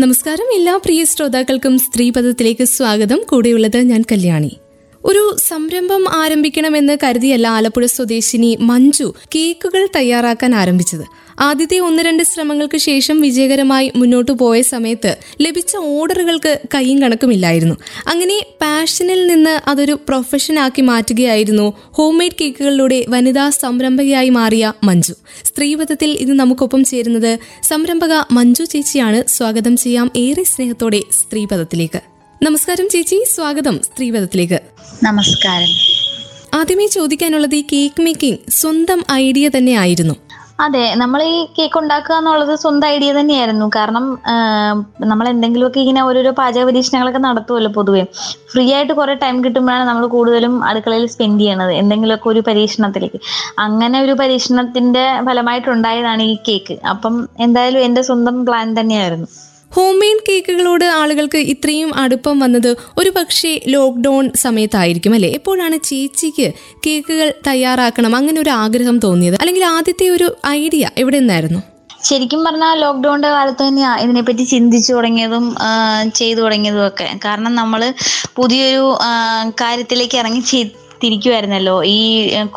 നമസ്കാരം. എല്ലാ പ്രിയ ശ്രോതാക്കൾക്കും സ്ത്രീപദത്തിലേക്ക് സ്വാഗതം. കൂടെയുള്ളത് ഞാൻ കല്യാണി. ഒരു സംരംഭം ആരംഭിക്കണമെന്ന് കരുതിയല്ല ആലപ്പുഴ സ്വദേശിനി മഞ്ജു കേക്കുകൾ തയ്യാറാക്കാൻ ആരംഭിച്ചത്. ആദ്യത്തെ ഒന്ന് രണ്ട് ശ്രമങ്ങൾക്ക് ശേഷം വിജയകരമായി മുന്നോട്ട് പോയ സമയത്ത് ലഭിച്ച ഓർഡറുകൾക്ക് കൈയും കണക്കുമില്ലായിരുന്നു. അങ്ങനെ പാഷനിൽ നിന്ന് അതൊരു പ്രൊഫഷനാക്കി മാറ്റുകയായിരുന്നു ഹോം മെയ്ഡ് കേക്കുകളിലൂടെ വനിതാ സംരംഭകയായി മാറിയ മഞ്ജു. സ്ത്രീപഥത്തിൽ ഇത് നമുക്കൊപ്പം ചേരുന്നത് സംരംഭക മഞ്ജു ചേച്ചിയാണ്. സ്വാഗതം ചെയ്യാം. ഏറെ സ്നേഹത്തോടെ സ്ത്രീപഥത്തിലേക്ക്. നമസ്കാരം ചേച്ചി. സ്വാഗതം സ്ത്രീവധത്തിലേക്ക്. നമസ്കാരം. ആദ്യമേ ചോദിക്കാനുള്ളത് ഈ കേക്ക് മേക്കിംഗ് സ്വന്തം ഐഡിയ തന്നെ ആയിരുന്നു അതെ നമ്മൾ ഈ കേക്ക് ഉണ്ടാക്കുക എന്നുള്ളത് സ്വന്തം ഐഡിയ തന്നെയായിരുന്നു. കാരണം നമ്മൾ എന്തെങ്കിലുമൊക്കെ ഇങ്ങനെ ഓരോരോ പാചക പരീക്ഷണങ്ങളൊക്കെ നടത്തുമല്ലോ പൊതുവേ. ഫ്രീ ആയിട്ട് കുറെ ടൈം കിട്ടുമ്പോഴാണ് നമ്മൾ കൂടുതലും അടുക്കളയിൽ സ്പെൻഡ് ചെയ്യണത്. എന്തെങ്കിലുമൊക്കെ ഒരു പരീക്ഷണത്തിലേക്ക്. അങ്ങനെ ഒരു പരീക്ഷണത്തിന്റെ ഫലമായിട്ടുണ്ടായതാണ് ഈ കേക്ക്. അപ്പം എന്തായാലും എന്റെ സ്വന്തം പ്ലാൻ തന്നെയായിരുന്നു. ഹോം മെയ്ഡ് കേക്കുകളോട് ആളുകൾക്ക് ഇത്രയും അടുപ്പം വന്നത് ഒരു പക്ഷേ ലോക്ക്ഡൌൺ സമയത്തായിരിക്കും അല്ലെ? എപ്പോഴാണ് ചേച്ചിക്ക് കേക്കുകൾ തയ്യാറാക്കണം അങ്ങനെ ഒരു ആഗ്രഹം തോന്നിയത്? അല്ലെങ്കിൽ ആദ്യത്തെ ഒരു ഐഡിയ എവിടെ നിന്നായിരുന്നു? ശരിക്കും പറഞ്ഞാൽ ലോക്ക്ഡൌണിന്റെ കാലത്ത് തന്നെയാണ് ഇതിനെപ്പറ്റി ചിന്തിച്ചു തുടങ്ങിയതും ചെയ്തു തുടങ്ങിയതും ഒക്കെ. കാരണം നമ്മൾ പുതിയൊരു കാര്യത്തിലേക്ക് ഇറങ്ങി തിരിക്കുമായിരുന്നല്ലോ ഈ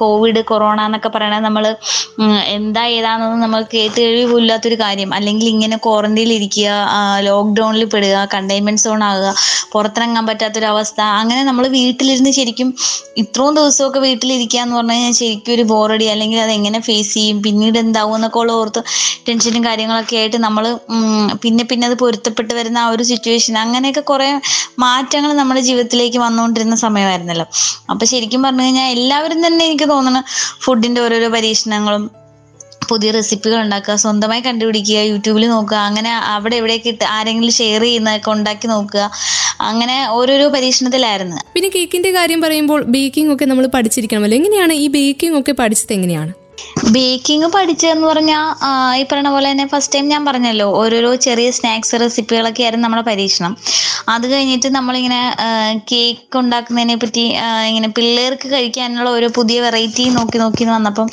കോവിഡ് കൊറോണ എന്നൊക്കെ പറയണത് നമ്മൾ എന്താ ഏതാണെന്നൊന്നും നമ്മൾ കേട്ട് കഴിവില്ലാത്തൊരു കാര്യം. അല്ലെങ്കിൽ ഇങ്ങനെ ക്വാറന്റൈനിൽ ഇരിക്കുക ലോക്ക്ഡൌണിൽ പെടുക കണ്ടെയ്ൻമെന്റ് സോൺ ആകുക പുറത്തിറങ്ങാൻ പറ്റാത്തൊരവസ്ഥ അങ്ങനെ നമ്മൾ വീട്ടിലിരുന്ന് ശരിക്കും ഇത്രയും ദിവസമൊക്കെ വീട്ടിലിരിക്കുക എന്ന് പറഞ്ഞു കഴിഞ്ഞാൽ ശരിക്കും ഒരു ബോറടി അല്ലെങ്കിൽ അത് എങ്ങനെ ഫേസ് ചെയ്യും പിന്നീട് എന്താവും എന്നൊക്കെ ഉള്ള ഓർത്ത് ടെൻഷനും കാര്യങ്ങളൊക്കെ ആയിട്ട് നമ്മൾ പിന്നെ പിന്നെ അത് പൊരുത്തപ്പെട്ട് വരുന്ന ആ ഒരു സിറ്റുവേഷൻ അങ്ങനെയൊക്കെ കുറെ മാറ്റങ്ങൾ നമ്മുടെ ജീവിതത്തിലേക്ക് വന്നുകൊണ്ടിരുന്ന സമയമായിരുന്നല്ലോ. അപ്പൊ ശരിക്കും പറഞ്ഞു കഴിഞ്ഞാൽ എല്ലാവരും തന്നെ എനിക്ക് തോന്നുന്നു ഫുഡിന്റെ ഓരോരോ പരീക്ഷണങ്ങളും പുതിയ റെസിപ്പികൾ ഉണ്ടാക്കുക സ്വന്തമായി കണ്ടുപിടിക്കുക യൂട്യൂബിൽ നോക്കുക അങ്ങനെ അവിടെ എവിടെയൊക്കെ ആരെങ്കിലും ഷെയർ ചെയ്യുന്നതൊക്കെ ഉണ്ടാക്കി നോക്കുക അങ്ങനെ ഓരോരോ പരീക്ഷണത്തിലായിരുന്നു. പിന്നെ കേക്കിന്റെ കാര്യം പറയുമ്പോൾ ബേക്കിംഗ് ഒക്കെ നമ്മൾ പഠിച്ചിരിക്കണമല്ലോ എങ്ങനെയാണ് ഈ ബേക്കിംഗ് ഒക്കെ പഠിച്ചത് എങ്ങനെയാണ്? ബേക്കിംഗ് പഠിച്ചതെന്ന് പറഞ്ഞാൽ ഈ പറയുന്ന പോലെ തന്നെ ഫസ്റ്റ് ടൈം ഞാൻ പറഞ്ഞല്ലോ ഓരോരോ ചെറിയ സ്നാക്സ് റെസിപ്പികളൊക്കെ ആയിരുന്നു നമ്മുടെ പരീക്ഷണം. അത് കഴിഞ്ഞിട്ട് നമ്മളിങ്ങനെ കേക്ക് ഉണ്ടാക്കുന്നതിനെ പറ്റി ഇങ്ങനെ പിള്ളേർക്ക് കഴിക്കാനുള്ള ഓരോ പുതിയ വെറൈറ്റി നോക്കി നോക്കി വന്നപ്പം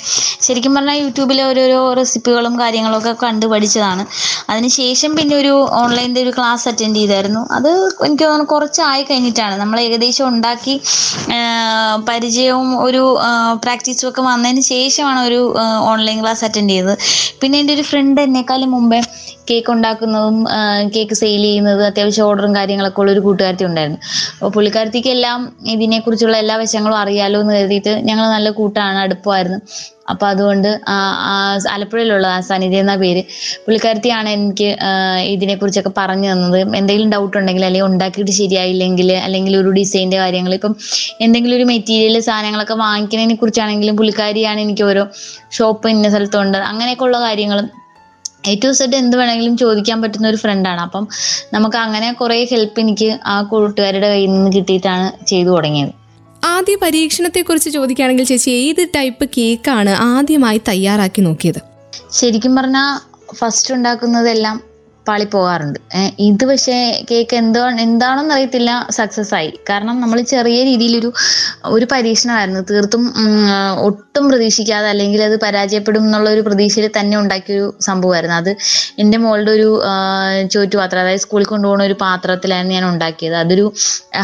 ശരിക്കും പറഞ്ഞാൽ യൂട്യൂബിലെ ഓരോരോ റെസിപ്പികളും കാര്യങ്ങളൊക്കെ കണ്ട് പഠിച്ചതാണ്. അതിനുശേഷം പിന്നെ ഒരു ഓൺലൈനിന്റെ ഒരു ക്ലാസ് അറ്റൻഡ് ചെയ്തായിരുന്നു. അത് എനിക്ക് തോന്നുന്നു കുറച്ചായി കഴിഞ്ഞിട്ടാണ്. നമ്മൾ ഏകദേശം ഉണ്ടാക്കി പരിചയവും ഒരു പ്രാക്ടീസും ഒക്കെ വന്നതിന് ശേഷമാണ് ഒരു ഓൺലൈൻ ക്ലാസ് അറ്റൻഡ് ചെയ്തത്. പിന്നെ എന്റെ ഒരു ഫ്രണ്ട് എന്നെക്കാളും മുമ്പേ കേക്ക് ഉണ്ടാക്കുന്നതും കേക്ക് സെയിൽ ചെയ്യുന്നത് അത്യാവശ്യം ഓർഡറും കാര്യങ്ങളൊക്കെ ഉള്ള ഒരു കൂട്ടുകാരത്തി ഉണ്ടായിരുന്നു. അപ്പോൾ പുള്ളിക്കാരത്തിക്ക് എല്ലാം ഇതിനെക്കുറിച്ചുള്ള എല്ലാ വശങ്ങളും അറിയാലോ എന്ന് കരുതിയിട്ട് ഞങ്ങൾ നല്ല കൂട്ടാണ് അടുപ്പമായിരുന്നു. അപ്പോൾ അതുകൊണ്ട് ആലപ്പുഴയിലുള്ള ആ സനിധ എന്ന പേര് പുള്ളിക്കാരത്തിയാണ് എനിക്ക് ഇതിനെക്കുറിച്ചൊക്കെ പറഞ്ഞു തന്നത്. എന്തെങ്കിലും ഡൗട്ട് ഉണ്ടെങ്കിൽ അല്ലെങ്കിൽ ഉണ്ടാക്കിയിട്ട് ശരിയായില്ലെങ്കിൽ അല്ലെങ്കിൽ ഒരു ഡിസൈന്റെ കാര്യങ്ങൾ ഇപ്പം എന്തെങ്കിലും ഒരു മെറ്റീരിയൽ സാധനങ്ങളൊക്കെ വാങ്ങിക്കുന്നതിനെ കുറിച്ചാണെങ്കിലും പുള്ളിക്കാരിയാണ് എനിക്ക് ഓരോ ഷോപ്പ് ഇന്ന സ്ഥലത്തുണ്ട് അങ്ങനെയൊക്കെ ഉള്ള കാര്യങ്ങളും എ ടു സെഡ് എന്ത് വേണമെങ്കിലും ചോദിക്കാൻ പറ്റുന്ന ഒരു ഫ്രണ്ടാണ് അപ്പം നമുക്ക് അങ്ങനെ കുറേ ഹെൽപ്പ് എനിക്ക് ആ കൂട്ടുകാരുടെ കയ്യിൽ നിന്ന് കിട്ടിയിട്ടാണ് ചെയ്തു തുടങ്ങിയത്. ആദ്യ പരീക്ഷണത്തെക്കുറിച്ച് ചോദിക്കുകയാണെങ്കിൽ ചേച്ചി ഏത് ടൈപ്പ് കേക്കാണ് ആദ്യമായി തയ്യാറാക്കി നോക്കിയത്? ശരിക്കും പറഞ്ഞാൽ ഫസ്റ്റ് ഉണ്ടാക്കുന്നതെല്ലാം പാളിപ്പോകാറുണ്ട് പോകാറുണ്ട്. ഇത് പക്ഷേ കേക്ക് എന്തോ എന്താണെന്ന് അറിയത്തില്ല സക്സസ് ആയി. കാരണം നമ്മൾ ചെറിയ രീതിയിലൊരു ഒരു പരീക്ഷണമായിരുന്നു. തീർത്തും ഒട്ടും പ്രതീക്ഷിക്കാതെ അല്ലെങ്കിൽ അത് പരാജയപ്പെടും എന്നുള്ള ഒരു പ്രതീക്ഷയിൽ തന്നെ ഉണ്ടാക്കിയൊരു സംഭവമായിരുന്നു. അത് എന്റെ മോളുടെ ഒരു ചോറ്റുപാത്രം അതായത് സ്കൂളിൽ കൊണ്ടുപോകുന്ന ഒരു പാത്രത്തിലായിരുന്നു ഞാൻ ഉണ്ടാക്കിയത്. അതൊരു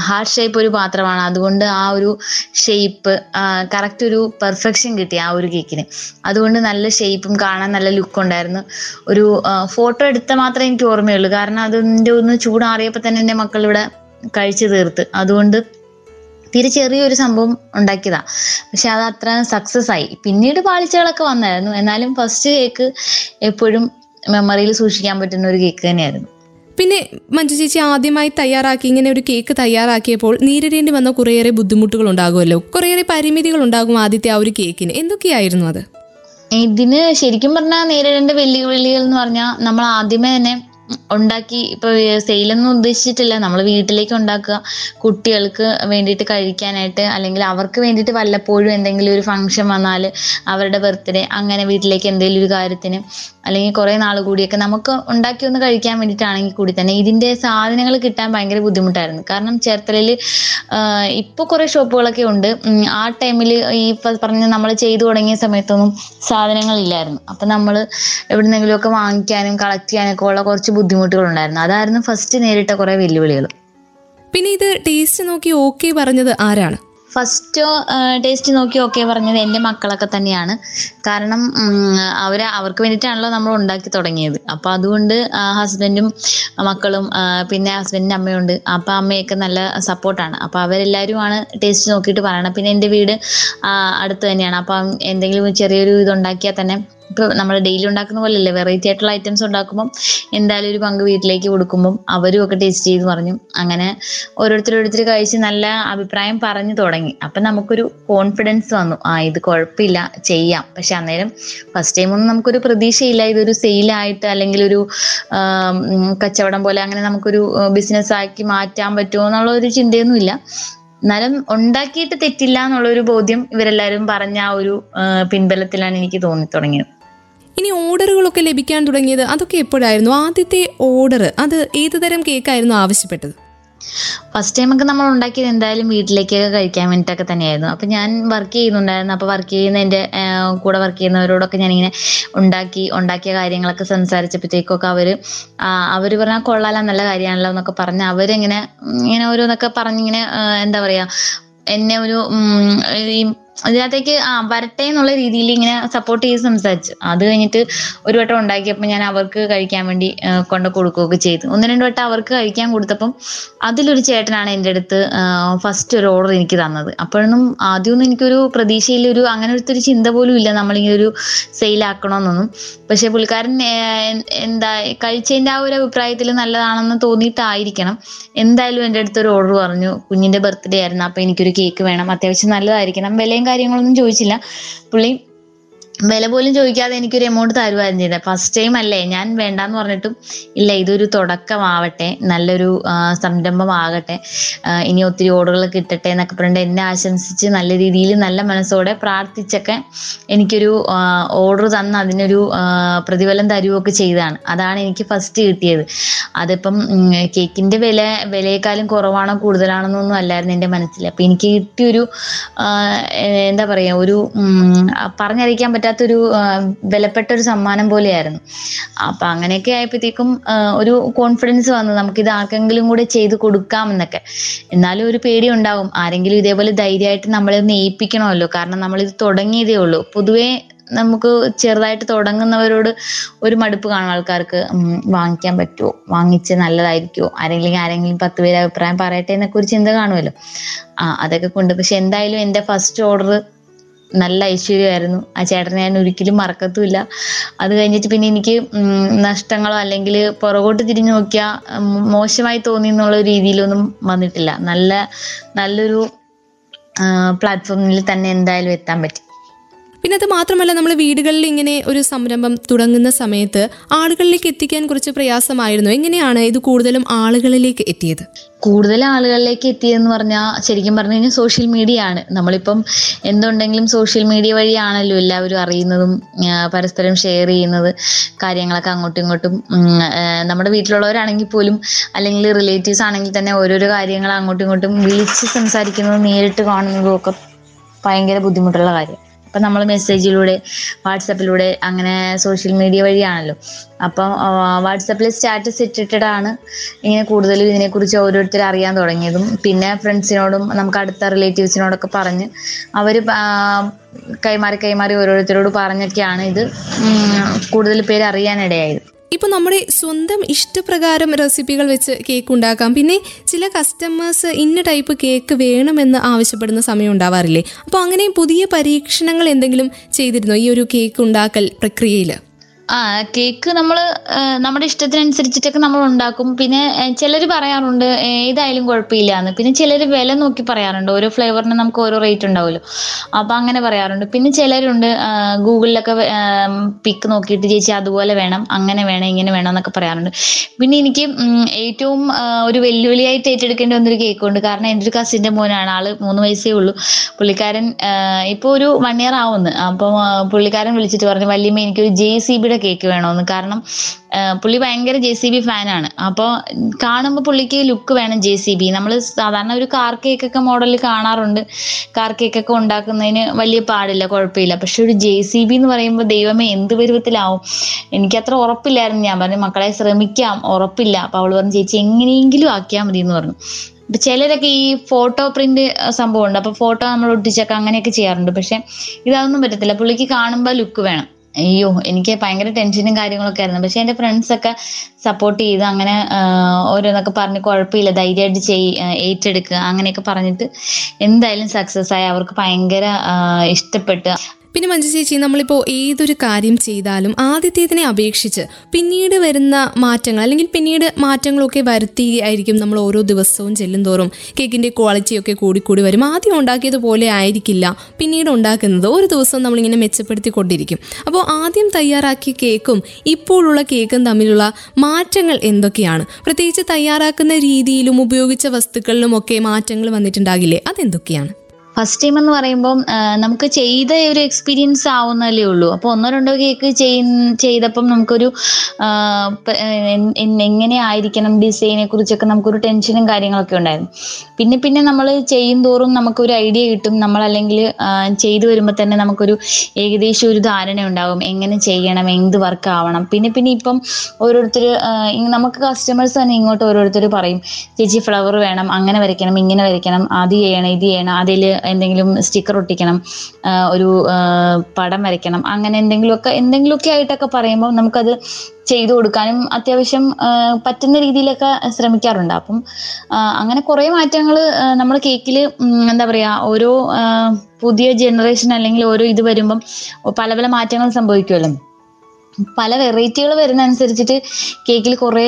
ഹാർട്ട് ഷേപ്പ് ഒരു പാത്രമാണ്. അതുകൊണ്ട് ആ ഒരു ഷേപ്പ് കറക്റ്റ് ഒരു പെർഫെക്ഷൻ കിട്ടി ആ ഒരു കേക്കിന്. അതുകൊണ്ട് നല്ല ഷേപ്പും കാണാൻ നല്ല ലുക്ക് ഉണ്ടായിരുന്നു. ഒരു ഫോട്ടോ എടുത്ത മാത്രമേ എനിക്ക് ഓർമ്മയുള്ളൂ. കാരണം അതിന്റെ ഒന്ന് ചൂടാറിയപ്പോൾ തന്നെ എന്റെ മക്കൾ ഇവിടെ കഴിച്ചു തീർത്ത്. അതുകൊണ്ട് തീരെ ചെറിയൊരു സംഭവം ഉണ്ടാക്കിയതാ. പക്ഷെ അത് അത്ര സക്സസ് ആയി. പിന്നീട് പാളിച്ചകളൊക്കെ വന്നായിരുന്നു. എന്നാലും ഫസ്റ്റ് കേക്ക് എപ്പോഴും മെമ്മറിയിൽ സൂക്ഷിക്കാൻ പറ്റുന്ന ഒരു കേക്ക് തന്നെയായിരുന്നു. പിന്നെ മഞ്ജു ചേച്ചി ആദ്യമായി തയ്യാറാക്കി ഇങ്ങനെ ഒരു കേക്ക് തയ്യാറാക്കിയപ്പോൾ നേരിടേണ്ടി വന്ന കുറേയേറെ ബുദ്ധിമുട്ടുകൾ ഉണ്ടാകുമല്ലോ. കുറേയേറെ പരിമിതികൾ ഉണ്ടാകും ആദ്യത്തെ ആ ഒരു കേക്കിന് എന്തൊക്കെയായിരുന്നു അത്? ഇതിന് ശരിക്കും പറഞ്ഞാൽ നേരിടേണ്ട വെല്ലുവിളികൾ എന്ന് പറഞ്ഞാൽ നമ്മൾ ആദ്യമേ തന്നെ ഉണ്ടാക്കി ഇപ്പൊ സെയിലൊന്നും ഉദ്ദേശിച്ചിട്ടില്ല. നമ്മൾ വീട്ടിലേക്ക് ഉണ്ടാക്കുക. കുട്ടികൾക്ക് വേണ്ടിയിട്ട് കഴിക്കാനായിട്ട് അല്ലെങ്കിൽ അവർക്ക് വേണ്ടിയിട്ട് വല്ലപ്പോഴും എന്തെങ്കിലും ഒരു ഫംഗ്ഷൻ വന്നാൽ അവരുടെ ബർത്ത്ഡേ അങ്ങനെ വീട്ടിലേക്ക് എന്തെങ്കിലും ഒരു കാര്യത്തിന് അല്ലെങ്കിൽ കുറേ നാൾ കൂടിയൊക്കെ നമുക്ക് ഉണ്ടാക്കി ഒന്ന് കഴിക്കാൻ വേണ്ടിയിട്ടാണെങ്കിൽ കൂടി തന്നെ ഇതിന്റെ സാധനങ്ങൾ കിട്ടാൻ ഭയങ്കര ബുദ്ധിമുട്ടായിരുന്നു. കാരണം ചേർത്തലയിൽ ഇപ്പോൾ കുറേ ഷോപ്പുകളൊക്കെ ഉണ്ട്. ആ ടൈമിൽ ഈ പറഞ്ഞ നമ്മൾ ചെയ്തു തുടങ്ങിയ സമയത്തൊന്നും സാധനങ്ങളില്ലായിരുന്നു അപ്പം നമ്മൾ എവിടുന്നെങ്കിലുമൊക്കെ വാങ്ങിക്കാനും കളക്ട് ചെയ്യാനൊക്കെ ഉള്ള കുറച്ച് ബുദ്ധിമുട്ടുകളുണ്ടായിരുന്നു. അതായിരുന്നു ഫസ്റ്റ് നേരിട്ട കുറെ വെല്ലുവിളികൾ. പിന്നെ ഇത് ടേസ്റ്റ് നോക്കി ഓക്കെ പറഞ്ഞത് ആരാണ്? ഫസ്റ്റ് ടേസ്റ്റ് നോക്കി ഓക്കെ പറഞ്ഞത് എന്റെ മക്കളൊക്കെ തന്നെയാണ്. കാരണം അവർ അവർക്ക് വേണ്ടിയിട്ടാണല്ലോ നമ്മൾ ഉണ്ടാക്കി തുടങ്ങിയത്. അപ്പം അതുകൊണ്ട് ഹസ്ബൻഡും മക്കളും പിന്നെ ഹസ്ബൻഡിന്റെ അമ്മയുണ്ട്. അപ്പം അമ്മയൊക്കെ നല്ല സപ്പോർട്ടാണ് അപ്പം അവരെല്ലാവരുമാണ് ടേസ്റ്റ് നോക്കിയിട്ട് പറയണം പിന്നെ എന്റെ വീട് അടുത്ത് തന്നെയാണ്. അപ്പം എന്തെങ്കിലും ചെറിയൊരു ഇത് ഉണ്ടാക്കിയാൽ തന്നെ ഇപ്പോൾ നമ്മൾ ഡെയിലി ഉണ്ടാക്കുന്ന പോലെ പോലെയല്ലേ വെറൈറ്റി ആയിട്ടുള്ള ഐറ്റംസ് ഉണ്ടാക്കുമ്പോൾ എന്തായാലും ഒരു പങ്ക് വീട്ടിലേക്ക് കൊടുക്കുമ്പോൾ അവരും ഒക്കെ ടേസ്റ്റ് ചെയ്ത് പറഞ്ഞു. അങ്ങനെ ഓരോരുത്തർ ഓരോരുത്തർ കഴിച്ച് നല്ല അഭിപ്രായം പറഞ്ഞു തുടങ്ങി. അപ്പൊ നമുക്കൊരു കോൺഫിഡൻസ് വന്നു. ആ ഇത് കുഴപ്പമില്ല ചെയ്യാം. പക്ഷെ അന്നേരം ഫസ്റ്റ് ടൈം ഒന്നും നമുക്കൊരു പ്രതീക്ഷയില്ല. ഇതൊരു സെയിലായിട്ട് അല്ലെങ്കിൽ ഒരു കച്ചവടം പോലെ അങ്ങനെ നമുക്കൊരു ബിസിനസ് ആക്കി മാറ്റാൻ പറ്റുമോ എന്നുള്ള ഒരു ചിന്തയൊന്നുമില്ല. എന്നാലും ഉണ്ടാക്കിയിട്ട് തെറ്റില്ല എന്നുള്ളൊരു ബോധ്യം ഇവരെല്ലാവരും പറഞ്ഞ ആ ഒരു പിൻബലത്തിലാണ് എനിക്ക് തോന്നി തുടങ്ങിയത്. ഇനി ഓർഡറുകളൊക്കെ ലഭിക്കാൻ തുടങ്ങിയത് അതൊക്കെ എപ്പോഴായിരുന്നു? ആദ്യത്തെ ഓർഡർ അത് ഏതുതരം കേക്കായിരുന്നു ആവശ്യപ്പെട്ടത്? ഫസ്റ്റ് ടൈം ഒക്കെ നമ്മൾ ഉണ്ടാക്കിയത് എന്തായാലും വീട്ടിലേക്കൊക്കെ കഴിക്കാൻ വേണ്ടിയിട്ടൊക്കെ തന്നെയായിരുന്നു. അപ്പം ഞാൻ വർക്ക് ചെയ്യുന്നുണ്ടായിരുന്നു. അപ്പോൾ വർക്ക് ചെയ്യുന്ന എന്റെ കൂടെ വർക്ക് ചെയ്യുന്നവരോടൊക്കെ ഞാനിങ്ങനെ ഉണ്ടാക്കി ഉണ്ടാക്കിയ കാര്യങ്ങളൊക്കെ സംസാരിച്ചപ്പോഴത്തേക്കൊക്കെ അവർ അവർ പറഞ്ഞാൽ കൊള്ളാലോ നല്ല കാര്യമാണല്ലോ എന്നൊക്കെ പറഞ്ഞ് അവരിങ്ങനെ ഇങ്ങനെ ഓരോന്നൊക്കെ പറഞ്ഞിങ്ങനെ എന്താ പറയുക എന്നെ ഒരു ഈ അതിനകത്തേക്ക് ആ വരട്ടെ എന്നുള്ള രീതിയിൽ ഇങ്ങനെ സപ്പോർട്ട് ചെയ്ത് സംസാരിച്ചു. അത് കഴിഞ്ഞിട്ട് ഒരു വട്ടം ഉണ്ടാക്കിയപ്പോൾ ഞാൻ അവർക്ക് കഴിക്കാൻ വേണ്ടി കൊണ്ട് കൊടുക്കുകയൊക്കെ ചെയ്തു. ഒന്ന് രണ്ട് വട്ടം അവർക്ക് കഴിക്കാൻ കൊടുത്തപ്പം അതിലൊരു ചേട്ടനാണ് എന്റെ അടുത്ത് ഫസ്റ്റ് ഒരു ഓർഡർ എനിക്ക് തന്നത്. അപ്പോഴൊന്നും ആദ്യമൊന്നും എനിക്കൊരു പ്രതീക്ഷയിൽ ഒരു അങ്ങനത്തെ ഒരു ചിന്ത പോലും ഇല്ല നമ്മളിങ്ങനെ ഒരു സെയിലാക്കണമെന്നൊന്നും പക്ഷെ പുള്ളിക്കാരൻ എന്താ കഴിച്ചതിന്റെ ആ ഒരു അഭിപ്രായത്തിൽ നല്ലതാണെന്ന് തോന്നിയിട്ടായിരിക്കണം. എന്തായാലും എന്റെ അടുത്ത് ഒരു ഓർഡർ പറഞ്ഞു. കുഞ്ഞിന്റെ ബർത്ത്ഡേ ആയിരുന്നു അപ്പോൾ എനിക്കൊരു കേക്ക് വേണം. അത്യാവശ്യം നല്ലതായിരിക്കണം. വിലയും കാര്യങ്ങളൊന്നും ചോദിച്ചില്ല. പുള്ളി വില പോലും ചോദിക്കാതെ എനിക്കൊരു എമൗണ്ട് തരുമായിരുന്നു ചെയ്തത്. ഫസ്റ്റ് ടൈം അല്ലേ? ഞാൻ വേണ്ടാന്ന് പറഞ്ഞിട്ടും ഇല്ല ഇതൊരു തുടക്കമാവട്ടെ നല്ലൊരു സംരംഭമാകട്ടെ ഇനി ഒത്തിരി ഓർഡറുകൾ കിട്ടട്ടെ എന്നൊക്കെ പറഞ്ഞിട്ട് എന്നെ ആശംസിച്ച് നല്ല രീതിയിൽ നല്ല മനസ്സോടെ പ്രാർത്ഥിച്ചൊക്കെ എനിക്കൊരു ഓർഡർ തന്ന് അതിനൊരു പ്രതിഫലം തരുകയൊക്കെ ചെയ്തതാണ്. അതാണ് എനിക്ക് ഫസ്റ്റ് കിട്ടിയത്. അതിപ്പം കേക്കിന്റെ വില വിലയേക്കാളും കുറവാണോ കൂടുതലാണെന്നൊന്നും അല്ലായിരുന്നു എന്റെ മനസ്സിൽ. അപ്പം എനിക്ക് കിട്ടിയൊരു എന്താ പറയുക ഒരു പറഞ്ഞറിയിക്കാൻ പറ്റാത്തൊരു വിലപ്പെട്ട ഒരു സമ്മാനം പോലെയായിരുന്നു. അപ്പൊ അങ്ങനെയൊക്കെ ആയപ്പോഴത്തേക്കും ഒരു കോൺഫിഡൻസ് വന്നു. നമുക്കിത് ആർക്കെങ്കിലും കൂടെ ചെയ്ത് കൊടുക്കാമെന്നൊക്കെ എന്നാലും ഒരു പേടി ഉണ്ടാവും. ആരെങ്കിലും ഇതേപോലെ ധൈര്യമായിട്ട് നമ്മളെ ഏൽപ്പിക്കണമല്ലോ. കാരണം നമ്മളിത് തുടങ്ങിയതേ ഉള്ളൂ. പൊതുവേ നമുക്ക് ചെറുതായിട്ട് തുടങ്ങുന്നവരോട് ഒരു മടുപ്പ് കാണും. ആൾക്കാർക്ക് വാങ്ങിക്കാൻ പറ്റുമോ? വാങ്ങിച്ച് നല്ലതായിരിക്കുമോ? ആരെങ്കിലും ആരെങ്കിലും പത്ത് പേര് അഭിപ്രായം പറയട്ടെ എന്നൊക്കെ ഒരു ചിന്ത കാണുമല്ലോ. ആ അതൊക്കെ കൊണ്ട്. പക്ഷെ എന്തായാലും എന്റെ ഫസ്റ്റ് ഓർഡർ നല്ല ഐശ്വര്യമായിരുന്നു. ആ ചേട്ടനെ ഞാൻ ഒരിക്കലും മറക്കത്തുമില്ല. അത് കഴിഞ്ഞിട്ട് പിന്നെ എനിക്ക് നഷ്ടങ്ങളോ അല്ലെങ്കിൽ പുറകോട്ട് തിരിഞ്ഞു നോക്കിയാൽ മോശമായി തോന്നി എന്നുള്ള രീതിയിലൊന്നും വന്നിട്ടില്ല. നല്ല നല്ലൊരു പ്ലാറ്റ്ഫോമിൽ തന്നെ എന്തായാലും എത്താൻ പറ്റി. പിന്നെ അത് മാത്രമല്ല നമ്മൾ വീടുകളിൽ ഇങ്ങനെ ഒരു സംരംഭം തുടങ്ങുന്ന സമയത്ത് ആളുകളിലേക്ക് എത്തിക്കാൻ കുറച്ച് പ്രയാസമായിരുന്നു. എങ്ങനെയാണ് ഇത് കൂടുതലും ആളുകളിലേക്ക് എത്തിയത്? കൂടുതൽ ആളുകളിലേക്ക് എത്തിയെന്ന് പറഞ്ഞാൽ ശരിക്കും പറഞ്ഞു കഴിഞ്ഞാൽ സോഷ്യൽ മീഡിയ ആണ്. നമ്മളിപ്പം എന്തുണ്ടെങ്കിലും സോഷ്യൽ മീഡിയ വഴിയാണല്ലോ എല്ലാവരും അറിയുന്നതും പരസ്പരം ഷെയർ ചെയ്യുന്നത് കാര്യങ്ങളൊക്കെ അങ്ങോട്ടും ഇങ്ങോട്ടും നമ്മുടെ വീട്ടിലുള്ളവരാണെങ്കിൽ പോലും അല്ലെങ്കിൽ റിലേറ്റീവ്സ് ആണെങ്കിൽ തന്നെ ഓരോരോ കാര്യങ്ങൾ അങ്ങോട്ടും ഇങ്ങോട്ടും വിളിച്ച് സംസാരിക്കുന്നതും നേരിട്ട് കാണുന്നതും ഒക്കെ ഭയങ്കര ബുദ്ധിമുട്ടുള്ള കാര്യം അപ്പം നമ്മൾ മെസ്സേജിലൂടെ വാട്സപ്പിലൂടെ അങ്ങനെ സോഷ്യൽ മീഡിയ വഴിയാണല്ലോ. അപ്പം വാട്സപ്പിൽ സ്റ്റാറ്റസ് ഇട്ടിട്ടാണ് ഇങ്ങനെ കൂടുതലും ഇതിനെക്കുറിച്ച് ഓരോരുത്തർ അറിയാൻ തുടങ്ങിയതും. പിന്നെ ഫ്രണ്ട്സിനോടും നമുക്ക് അടുത്ത റിലേറ്റീവ്സിനോടൊക്കെ പറഞ്ഞ് അവർ കൈമാറി കൈമാറി ഓരോരുത്തരോട് പറഞ്ഞൊക്കെയാണ് ഇത് കൂടുതൽ പേര് അറിയാനിടയായത്. ഇപ്പോൾ നമ്മുടെ സ്വന്തം ഇഷ്ടപ്രകാരം റെസിപ്പികൾ വെച്ച് കേക്ക് ഉണ്ടാക്കാം. പിന്നെ ചില കസ്റ്റമേഴ്സ് ഇന്ന ടൈപ്പ് കേക്ക് വേണമെന്ന് ആവശ്യപ്പെടുന്ന സമയം ഉണ്ടാവാറില്ലേ? അപ്പോൾ അങ്ങനെ പുതിയ പരീക്ഷണങ്ങൾ എന്തെങ്കിലും ചെയ്തിരുന്നോ ഈ ഒരു കേക്ക് ഉണ്ടാക്കൽ പ്രക്രിയയിൽ ആ കേക്ക് നമ്മൾ നമ്മുടെ ഇഷ്ടത്തിനനുസരിച്ചിട്ടൊക്കെ നമ്മൾ ഉണ്ടാക്കും. പിന്നെ ചിലർ പറയാറുണ്ട് ഏതായാലും കുഴപ്പമില്ല എന്ന് പിന്നെ ചിലർ വില നോക്കി പറയാറുണ്ട്. ഓരോ ഫ്ലേവറിന് നമുക്ക് ഓരോ റേറ്റ് ഉണ്ടാവുമല്ലോ. അപ്പോൾ അങ്ങനെ പറയാറുണ്ട്. പിന്നെ ചിലരുണ്ട് ഗൂഗിളിലൊക്കെ പിക്ക് നോക്കിയിട്ട് ചേച്ചി അതുപോലെ വേണം അങ്ങനെ വേണം ഇങ്ങനെ വേണം എന്നൊക്കെ പറയാറുണ്ട്. പിന്നെ എനിക്ക് ഏറ്റവും ഒരു വെല്ലുവിളിയായിട്ട് ഏറ്റെടുക്കേണ്ടി വന്നൊരു കേക്ക് ഉണ്ട് കാരണം എന്റെ ഒരു കസിന്റെ മോനാണ്. ആൾ മൂന്ന് വയസ്സേ ഉള്ളൂ. പുള്ളിക്കാരൻ ഇപ്പോൾ ഒരു വൺ ഇയർ ആവുന്നു. അപ്പം പുള്ളിക്കാരൻ വിളിച്ചിട്ട് പറഞ്ഞു വല്യമ്മ എനിക്കൊരു ജെ സി ബിയുടെ ബിയുടെ കേക്ക് വേണമെന്ന് കാരണം പുള്ളി ഭയങ്കര ജെ സി ബി ഫാനാണ്. അപ്പോൾ കാണുമ്പോൾ പുള്ളിക്ക് ലുക്ക് വേണം ജെ സി ബി. നമ്മൾ സാധാരണ ഒരു കാർ കേക്കൊക്കെ മോഡലിൽ കാണാറുണ്ട്. കാർ കേക്കൊക്കെ ഉണ്ടാക്കുന്നതിന് വലിയ പാടില്ല കുഴപ്പമില്ല. പക്ഷെ ഒരു ജെ സി ബി എന്ന് പറയുമ്പോൾ ദൈവമേ എന്ത് പരുവത്തിലാവും? അത്ര ഉറപ്പില്ലായിരുന്നു. ഞാൻ പറഞ്ഞു മക്കളെ ശ്രമിക്കാം. ഉറപ്പില്ല. അപ്പോൾ അവൾ പറഞ്ഞു ചേച്ചി എങ്ങനെയെങ്കിലും ആക്കിയാൽ മതി എന്ന് പറഞ്ഞു. ഇപ്പൊ ചിലരൊക്കെ ഈ ഫോട്ടോ പ്രിന്റ് സംഭവം ഉണ്ട് അപ്പൊ ഫോട്ടോ നമ്മൾ ഒട്ടിച്ചൊക്കെ അങ്ങനെയൊക്കെ ചെയ്യാറുണ്ട്. പക്ഷെ ഇതൊന്നും പറ്റത്തില്ല. പുള്ളിക്ക് കാണുമ്പോൾ ലുക്ക് വേണം. അയ്യോ എനിക്ക് ഭയങ്കര ടെൻഷനും കാര്യങ്ങളൊക്കെ ആയിരുന്നു. പക്ഷെ എന്റെ ഫ്രണ്ട്സ് ഒക്കെ സപ്പോർട്ട് ചെയ്ത് അങ്ങനെ ഓരോന്നൊക്കെ പറഞ്ഞ് കുഴപ്പമില്ല ധൈര്യമായിട്ട് ചെയ് ഏറ്റെടുക്കുക അങ്ങനെയൊക്കെ പറഞ്ഞിട്ട് എന്തായാലും സക്സസ് ആയി. അവർക്ക് ഭയങ്കര ഇഷ്ടപ്പെട്ട്. പിന്നെ മഞ്ജു ചേച്ചി നമ്മളിപ്പോൾ ഏതൊരു കാര്യം ചെയ്താലും ആദ്യത്തേതിനെ അപേക്ഷിച്ച് പിന്നീട് വരുന്ന മാറ്റങ്ങൾ അല്ലെങ്കിൽ പിന്നീട് മാറ്റങ്ങളൊക്കെ വരുത്തി ആയിരിക്കും നമ്മൾ ഓരോ ദിവസവും ചെല്ലുന്തോറും കേക്കിന്റെ ക്വാളിറ്റിയൊക്കെ കൂടിക്കൂടി വരും. ആദ്യം ഉണ്ടാക്കിയതുപോലെ ആയിരിക്കില്ല. പിന്നീട് ഉണ്ടാക്കുന്നത് ഒരു ദിവസം നമ്മളിങ്ങനെ മെച്ചപ്പെടുത്തിക്കൊണ്ടിരിക്കും. അപ്പോൾ ആദ്യം തയ്യാറാക്കിയ കേക്കും ഇപ്പോഴുള്ള കേക്കും തമ്മിലുള്ള മാറ്റങ്ങൾ എന്തൊക്കെയാണ്? പ്രത്യേകിച്ച് തയ്യാറാക്കുന്ന രീതിയിലും ഉപയോഗിച്ച വസ്തുക്കളിലും ഒക്കെ മാറ്റങ്ങൾ വന്നിട്ടുണ്ടാകില്ലേ? അതെന്തൊക്കെയാണ്? ഫസ്റ്റ് ടൈം എന്ന് പറയുമ്പോൾ നമുക്ക് ചെയ്ത ഒരു എക്സ്പീരിയൻസ് ആവുന്നല്ലേ ഉള്ളൂ. അപ്പോൾ ഒന്നോ രണ്ടോ കേക്ക് ചെയ്തപ്പം നമുക്കൊരു എങ്ങനെ ആയിരിക്കണം ഡിസൈനെ കുറിച്ചൊക്കെ നമുക്കൊരു ടെൻഷനും കാര്യങ്ങളൊക്കെ ഉണ്ടായിരുന്നു. പിന്നെ പിന്നെ നമ്മൾ ചെയ്യും തോറും നമുക്കൊരു ഐഡിയ കിട്ടും. നമ്മൾ അല്ലെങ്കിൽ ചെയ്തു വരുമ്പോൾ തന്നെ നമുക്കൊരു ഏകദേശം ഒരു ധാരണ ഉണ്ടാകും എങ്ങനെ ചെയ്യണം എന്ത് വർക്ക് ആവണം. പിന്നെ പിന്നെ ഇപ്പം ഓരോരുത്തർ നമുക്ക് കസ്റ്റമേഴ്സ് തന്നെ ഇങ്ങോട്ട് ഓരോരുത്തർ പറയും ചേച്ചി ഫ്ലവർ വേണം അങ്ങനെ വരയ്ക്കണം ഇങ്ങനെ വരയ്ക്കണം അത് ചെയ്യണം ഇത് ചെയ്യണം അതിൽ എന്തെങ്കിലും സ്റ്റിക്കർ ഒട്ടിക്കണം ഒരു പടം വരയ്ക്കണം അങ്ങനെ എന്തെങ്കിലുമൊക്കെ എന്തെങ്കിലുമൊക്കെ ആയിട്ടൊക്കെ പറയുമ്പോൾ നമുക്കത് ചെയ്തു കൊടുക്കാനും അത്യാവശ്യം പറ്റുന്ന രീതിയിലൊക്കെ ശ്രമിക്കാറുണ്ട്. അപ്പം അങ്ങനെ കുറേ മാറ്റങ്ങൾ നമ്മൾ കേക്കിൽ എന്താ പറയുക ഓരോ പുതിയ ജനറേഷൻ അല്ലെങ്കിൽ ഓരോ ഇത് വരുമ്പം പല പല മാറ്റങ്ങൾ സംഭവിക്കുമല്ലോ. പല വെറൈറ്റികൾ വരുന്ന അനുസരിച്ചിട്ട് കേക്കിൽ കുറേ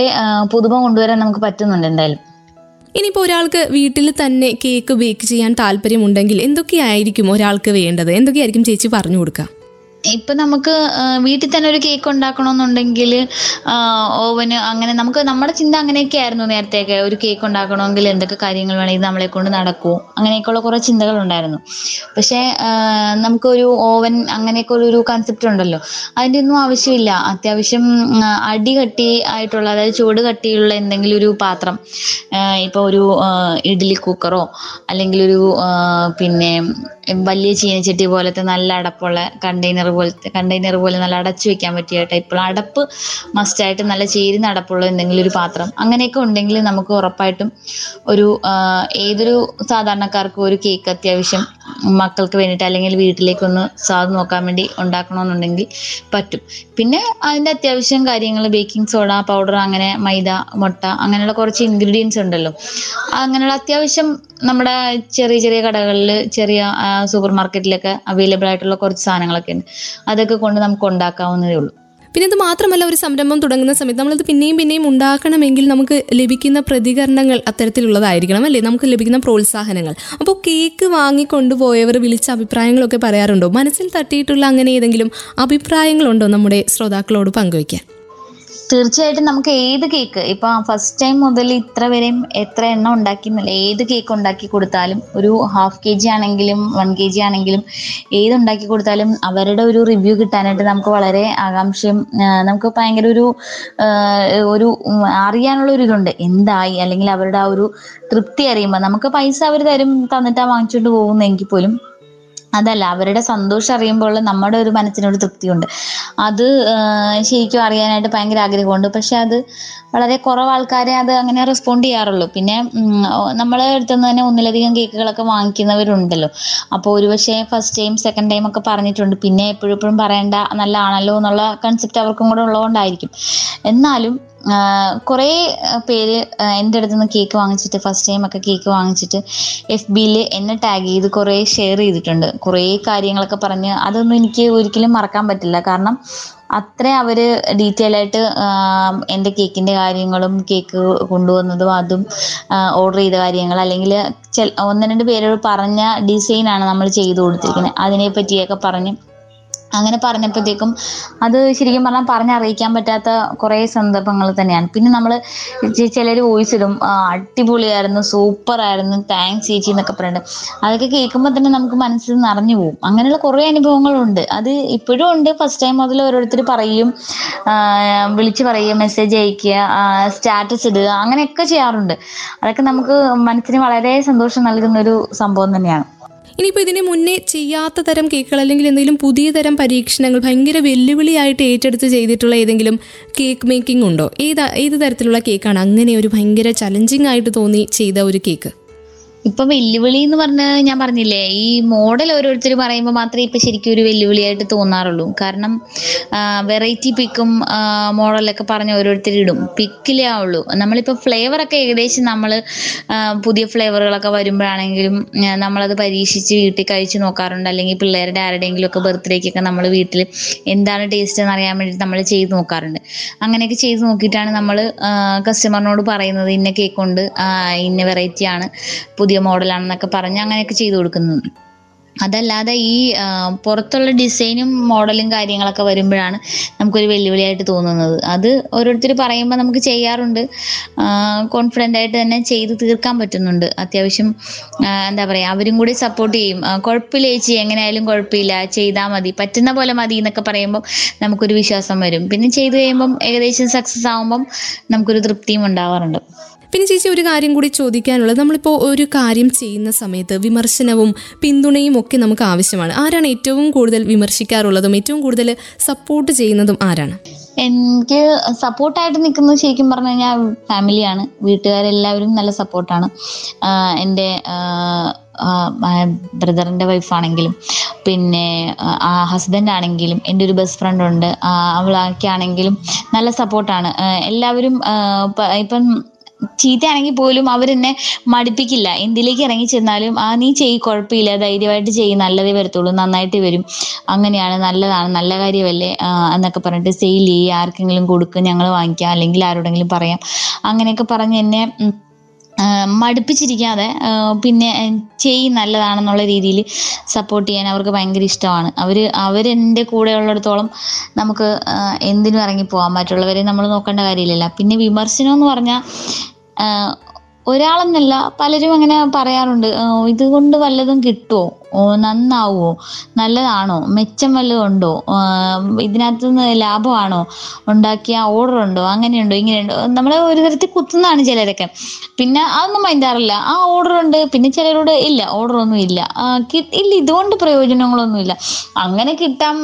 പുതുമ കൊണ്ടുവരാൻ നമുക്ക് പറ്റുന്നുണ്ട് എന്തായാലും. ഇനിയിപ്പോൾ ഒരാൾക്ക് വീട്ടിൽ തന്നെ കേക്ക് ബേക്ക് ചെയ്യാൻ താല്പര്യമുണ്ടെങ്കിൽ എന്തൊക്കെയായിരിക്കും ഒരാൾക്ക് വേണ്ടത്? എന്തൊക്കെയായിരിക്കും ചേച്ചി പറഞ്ഞു കൊടുക്കുക? ഇപ്പൊ നമുക്ക് വീട്ടിൽ തന്നെ ഒരു കേക്ക് ഉണ്ടാക്കണമെന്നുണ്ടെങ്കിൽ ഓവന് അങ്ങനെ നമുക്ക് നമ്മുടെ ചിന്ത അങ്ങനെയൊക്കെ ആയിരുന്നു നേരത്തെയൊക്കെ. ഒരു കേക്ക് ഉണ്ടാക്കണമെങ്കിൽ എന്തൊക്കെ കാര്യങ്ങൾ വേണമെങ്കിൽ നമ്മളെ കൊണ്ട് നടക്കുമോ അങ്ങനെയൊക്കെയുള്ള കുറെ ചിന്തകൾ ഉണ്ടായിരുന്നു. പക്ഷെ നമുക്കൊരു ഓവൻ അങ്ങനെയൊക്കെ ഒരു കൺസെപ്റ്റ് ഉണ്ടല്ലോ. അതിന്റെ ഒന്നും ആവശ്യമില്ല. അത്യാവശ്യം അടി കട്ടി ആയിട്ടുള്ള അതായത് ചൂട് കട്ടിയുള്ള എന്തെങ്കിലും ഒരു പാത്രം ഇപ്പോൾ ഒരു ഇഡ്ഡലി കുക്കറോ അല്ലെങ്കിൽ ഒരു പിന്നെ വലിയ ചീനച്ചട്ടി പോലത്തെ നല്ല അടപ്പുള്ള കണ്ടെയ്നർ പോലത്തെ കണ്ടെയ്നർ പോലെ നല്ല അടച്ചു വെക്കാൻ പറ്റിയ ടൈപ്പുള്ള അടപ്പ് മസ്റ്റായിട്ട് നല്ല ചേരുന്ന അടപ്പുള്ള എന്തെങ്കിലും ഒരു പാത്രം. അങ്ങനെയൊക്കെ ഉണ്ടെങ്കിൽ നമുക്ക് ഉറപ്പായിട്ടും ഒരു ഏതൊരു സാധാരണക്കാർക്കും ഒരു കേക്ക് അത്യാവശ്യം മക്കൾക്ക് വേണ്ടിയിട്ട് അല്ലെങ്കിൽ വീട്ടിലേക്കൊന്ന് സ്വാദ് നോക്കാൻ വേണ്ടി ഉണ്ടാക്കണമെന്നുണ്ടെങ്കിൽ പറ്റും. പിന്നെ അതിന്റെ അത്യാവശ്യം കാര്യങ്ങൾ ബേക്കിംഗ് സോഡ പൗഡർ അങ്ങനെ മൈദ മുട്ട അങ്ങനെയുള്ള കുറച്ച് ഇൻഗ്രീഡിയൻസ് ഉണ്ടല്ലോ. അങ്ങനെയുള്ള അത്യാവശ്യം നമ്മുടെ ചെറിയ ചെറിയ കടകളിൽ ചെറിയ സൂപ്പർ മാർക്കറ്റിലൊക്കെ അവൈലബിൾ ആയിട്ടുള്ള കുറച്ച് സാധനങ്ങളൊക്കെ ഉണ്ട്. അതൊക്കെ കൊണ്ട് നമുക്ക് ഉണ്ടാക്കാവുന്നതേ ഉള്ളൂ. പിന്നെ ഇത് മാത്രമല്ല ഒരു സംരംഭം തുടങ്ങുന്ന സമയത്ത് നമ്മളത് പിന്നെയും പിന്നെയും ഉണ്ടാക്കണമെങ്കിൽ നമുക്ക് ലഭിക്കുന്ന പ്രതികരണങ്ങൾ അത്തരത്തിലുള്ളതായിരിക്കണം അല്ലേ? നമുക്ക് ലഭിക്കുന്ന പ്രോത്സാഹനങ്ങൾ. അപ്പോൾ കേക്ക് വാങ്ങിക്കൊണ്ടുപോയവർ വിളിച്ച അഭിപ്രായങ്ങളൊക്കെ പറയാറുണ്ടോ? മനസ്സിൽ തട്ടിയിട്ടുള്ള അങ്ങനെ ഏതെങ്കിലും അഭിപ്രായങ്ങളുണ്ടോ നമ്മുടെ ശ്രോതാക്കളോട് പങ്കുവയ്ക്കാൻ? തീർച്ചയായിട്ടും നമുക്ക് ഏത് കേക്ക് ഇപ്പൊ ഫസ്റ്റ് ടൈം മുതൽ ഇത്ര വരെയും എത്ര എണ്ണം ഉണ്ടാക്കിയെന്നില്ല ഏത് കേക്ക് ഉണ്ടാക്കി കൊടുത്താലും ഒരു ഹാഫ് കെ ജി ആണെങ്കിലും വൺ കെ ജി ആണെങ്കിലും ഏത് ഉണ്ടാക്കി കൊടുത്താലും അവരുടെ ഒരു റിവ്യൂ കിട്ടാനായിട്ട് നമുക്ക് വളരെ ആകാംക്ഷയും നമുക്ക് ഭയങ്കര ഒരു ഒരു അറിയാനുള്ള ഒരു ഇതുണ്ട്. എന്തായി? അല്ലെങ്കിൽ അവരുടെ ആ ഒരു തൃപ്തി അറിയുമ്പോൾ നമുക്ക് പൈസ അവർ തരും തന്നിട്ടാ വാങ്ങിച്ചുകൊണ്ട് പോകുന്നെങ്കിൽ പോലും അതല്ല അവരുടെ സന്തോഷം അറിയുമ്പോൾ നമ്മുടെ ഒരു മനസ്സിനൊരു തൃപ്തിയുണ്ട്. അത് ശരിക്കും അറിയാനായിട്ട് ഭയങ്കര ആഗ്രഹമുണ്ട്. പക്ഷെ അത് വളരെ കുറവ് ആൾക്കാരെ അത് അങ്ങനെ റെസ്പോണ്ട് ചെയ്യാറുള്ളൂ. പിന്നെ നമ്മളെ അടുത്തുനിന്ന് തന്നെ ഒന്നിലധികം കേക്കുകളൊക്കെ വാങ്ങിക്കുന്നവരുണ്ടല്ലോ. അപ്പോൾ ഒരുപക്ഷെ ഫസ്റ്റ് ടൈം സെക്കൻഡ് ടൈം ഒക്കെ പറഞ്ഞിട്ടുണ്ട്. പിന്നെ എപ്പോഴും എപ്പോഴും പറയേണ്ട നല്ലതാണല്ലോ എന്നുള്ള കൺസെപ്റ്റ് അവർക്കും കൂടെ ഉള്ളതുകൊണ്ടായിരിക്കും. എന്നാലും കുറേ പേര് എന്റെ അടുത്ത് നിന്ന് കേക്ക് വാങ്ങിച്ചിട്ട് ഫസ്റ്റ് ടൈം ഒക്കെ കേക്ക് വാങ്ങിച്ചിട്ട് എഫ് ബിയിൽ എന്നെ ടാഗ് ചെയ്ത് കുറേ ഷെയർ ചെയ്തിട്ടുണ്ട്. കുറേ കാര്യങ്ങളൊക്കെ പറഞ്ഞ് അതൊന്നും എനിക്ക് ഒരിക്കലും മറക്കാൻ പറ്റില്ല. കാരണം അത്ര അവർ ഡീറ്റെയിൽ ആയിട്ട് എന്റെ കേക്കിന്റെ കാര്യങ്ങളും കേക്ക് കൊണ്ടുവന്നതും അതും ഓർഡർ ചെയ്ത കാര്യങ്ങൾ അല്ലെങ്കിൽ ഒന്ന് രണ്ട് പേരോട് പറഞ്ഞ ഡിസൈൻ ആണ് നമ്മൾ ചെയ്തു കൊടുത്തിരിക്കുന്നത്. അതിനെ പറ്റിയൊക്കെ പറഞ്ഞ് അങ്ങനെ പറഞ്ഞപ്പോഴത്തേക്കും അത് ശരിക്കും പറഞ്ഞാൽ പറഞ്ഞറിയിക്കാൻ പറ്റാത്ത കുറേ സന്ദർഭങ്ങൾ തന്നെയാണ്. പിന്നെ നമ്മൾ ചിലർ വോയിസ് ഇടും അടിപൊളിയായിരുന്നു സൂപ്പർ ആയിരുന്നു താങ്ക്സ് ചേച്ചി എന്നൊക്കെ പറയുന്നുണ്ട് അതൊക്കെ കേൾക്കുമ്പോൾ തന്നെ നമുക്ക് മനസ്സിൽ നിറഞ്ഞു പോകും. അങ്ങനെയുള്ള കുറേ അനുഭവങ്ങളുണ്ട്. അത് ഇപ്പോഴും ഉണ്ട്. ഫസ്റ്റ് ടൈം മുതൽ ഓരോരുത്തർ പറയും വിളിച്ച് പറയുക മെസ്സേജ് അയക്കുക സ്റ്റാറ്റസ് ഇടുക അങ്ങനെയൊക്കെ ചെയ്യാറുണ്ട്. അതൊക്കെ നമുക്ക് മനസ്സിന് വളരെ സന്തോഷം നൽകുന്ന ഒരു സംഭവം തന്നെയാണ്. ഇനിയിപ്പോൾ ഇതിന് മുന്നേ ചെയ്യാത്ത തരം കേക്കുകൾ അല്ലെങ്കിൽ എന്തെങ്കിലും പുതിയ തരം പരീക്ഷണങ്ങൾ ഭയങ്കര വെല്ലുവിളിയായിട്ട് ഏറ്റെടുത്ത് ചെയ്തിട്ടുള്ള ഏതെങ്കിലും കേക്ക് മേക്കിംഗ് ഉണ്ടോ? ഏത് ഏത് തരത്തിലുള്ള കേക്കാണ് അങ്ങനെ ഒരു ഭയങ്കര ചലഞ്ചിങ് ആയിട്ട് തോന്നി ചെയ്ത ഒരു കേക്ക് ഇപ്പൊ വെല്ലുവിളി എന്ന് പറഞ്ഞ ഞാൻ പറഞ്ഞില്ലേ ഈ മോഡൽ ഓരോരുത്തർ പറയുമ്പോൾ മാത്രമേ ഇപ്പൊ ശരിക്കും ഒരു വെല്ലുവിളിയായിട്ട് തോന്നാറുള്ളൂ. കാരണം വെറൈറ്റി പിക്കും മോഡലൊക്കെ പറഞ്ഞ് ഓരോരുത്തർ ഇടും. പിക്കിലേ ആവുള്ളൂ. നമ്മളിപ്പോൾ ഫ്ലേവർ ഒക്കെ ഏകദേശം നമ്മൾ പുതിയ ഫ്ലേവറുകളൊക്കെ വരുമ്പോഴാണെങ്കിലും നമ്മളത് പരീക്ഷിച്ച് വീട്ടിൽ കഴിച്ച് നോക്കാറുണ്ട്. അല്ലെങ്കിൽ പിള്ളേരുടെ ആരുടെയെങ്കിലും ഒക്കെ ബർത്ത്ഡേക്കൊക്കെ നമ്മൾ വീട്ടിൽ എന്താണ് ടേസ്റ്റ് എന്ന് അറിയാൻ വേണ്ടി നമ്മൾ ചെയ്ത് നോക്കാറുണ്ട്. അങ്ങനെയൊക്കെ ചെയ്ത് നോക്കിയിട്ടാണ് നമ്മൾ കസ്റ്റമറിനോട് പറയുന്നത് ഇന്ന കേക്ക് ഉണ്ട് ഇന്ന വെറൈറ്റി ആണ് പുതിയ മോഡലാണെന്നൊക്കെ പറഞ്ഞ് അങ്ങനെയൊക്കെ ചെയ്തു കൊടുക്കുന്നത് അതല്ലാതെ ഈ പുറത്തുള്ള ഡിസൈനും മോഡലും കാര്യങ്ങളൊക്കെ വരുമ്പോഴാണ് നമുക്കൊരു വെല്ലുവിളിയായിട്ട് തോന്നുന്നത്. അത് ഓരോരുത്തർ പറയുമ്പോൾ നമുക്ക് ചെയ്യാറുണ്ട്. കോൺഫിഡന്റ് ആയിട്ട് തന്നെ ചെയ്ത് തീർക്കാൻ പറ്റുന്നുണ്ട്. അത്യാവശ്യം എന്താ പറയുക അവരും കൂടി സപ്പോർട്ട് ചെയ്യും. കുഴപ്പമില്ല ചേച്ചി എങ്ങനെയായാലും കുഴപ്പമില്ല. ചെയ്താൽ മതി. പറ്റുന്ന പോലെ മതി എന്നൊക്കെ പറയുമ്പോൾ നമുക്കൊരു വിശ്വാസം വരും. പിന്നെ ചെയ്തു കഴിയുമ്പം ഏകദേശം സക്സസ് ആകുമ്പം നമുക്കൊരു തൃപ്തിയും ഉണ്ടാവാറുണ്ട്. പിന്നെ ചേച്ചി ഒരു കാര്യം കൂടി ചോദിക്കാനുള്ളത്. നമ്മളിപ്പോൾ ഒരു കാര്യം ചെയ്യുന്ന സമയത്ത് വിമർശനവും പിന്തുണയും ഒക്കെ നമുക്ക് ആവശ്യമാണ്. ആരാണ് ഏറ്റവും കൂടുതൽ വിമർശിക്കാറുള്ളതും ഏറ്റവും കൂടുതൽ സപ്പോർട്ട് ചെയ്യുന്നതും ആരാണ്? എനിക്ക് സപ്പോർട്ടായിട്ട് നിൽക്കുന്നത് ശരിക്കും പറഞ്ഞു കഴിഞ്ഞാൽ ഫാമിലിയാണ് വീട്ടുകാരെല്ലാവരും നല്ല സപ്പോർട്ടാണ് എന്റെ ബ്രദറിന്റെ വൈഫാണെങ്കിലും പിന്നെ ആ ഹസ്ബൻഡ് ആണെങ്കിലും എന്റെ ഒരു ബെസ്റ്റ് ഫ്രണ്ട് ഉണ്ട്. അവളൊക്കെ ആണെങ്കിലും നല്ല സപ്പോർട്ടാണ് എല്ലാവരും ഇപ്പം ചീത്തയാണെങ്കിൽ പോലും അവരെന്നെ മടുപ്പിക്കില്ല. എന്തിലേക്ക് ഇറങ്ങി ചെന്നാലും ആ നീ ചെയ് കുഴപ്പമില്ല. ധൈര്യമായിട്ട് ചെയ് നല്ലതേ വരത്തുള്ളൂ. നന്നായിട്ട് വരും. അങ്ങനെയാണ്. നല്ലതാണ്. നല്ല കാര്യമല്ലേ? എന്നൊക്കെ പറഞ്ഞിട്ട് സെയിൽ ചെയ്യുക ആർക്കെങ്കിലും കൊടുക്കുക ഞങ്ങൾ വാങ്ങിക്കാം. അല്ലെങ്കിൽ ആരോടെങ്കിലും പറയാം. അങ്ങനെയൊക്കെ പറഞ്ഞ് എന്നെ മടുപ്പിച്ചിരിക്കാതെ പിന്നെ ചെയ് നല്ലതാണെന്നുള്ള രീതിയിൽ സപ്പോർട്ട് ചെയ്യാൻ അവർക്ക് ഭയങ്കര ഇഷ്ടമാണ്. അവർ അവരെന്റെ കൂടെ ഉള്ളിടത്തോളം നമുക്ക് എന്തിനും ഇറങ്ങിപ്പോവാം മറ്റുള്ളവരെ നമ്മൾ നോക്കേണ്ട കാര്യമില്ലല്ലോ. പിന്നെ വിമർശനം എന്ന് പറഞ്ഞാൽ ഒരാളെന്നല്ല പലരും അങ്ങനെ പറയാറുണ്ട്. ഇതുകൊണ്ട് വല്ലതും കിട്ടുമോ നന്നാവുമോ നല്ലതാണോ? മെച്ചം വല്ലതും ഉണ്ടോ? ഇതിനകത്ത് നിന്ന് ലാഭമാണോ? ഉണ്ടാക്കിയ ഓർഡർ ഉണ്ടോ? അങ്ങനെയുണ്ടോ? ഇങ്ങനെയുണ്ടോ? നമ്മളെ ഒരു തരത്തിൽ കുത്തുന്നതാണ് ചിലരൊക്കെ. പിന്നെ അതൊന്നും മൈൻഡാറില്ല ആ ഓർഡർ ഉണ്ട്. പിന്നെ ചിലരോട് ഇല്ല. ഓർഡർ ഒന്നും ഇല്ല. ഇല്ല ഇതുകൊണ്ട് പ്രയോജനങ്ങളൊന്നുമില്ല. അങ്ങനെ കിട്ടാൻ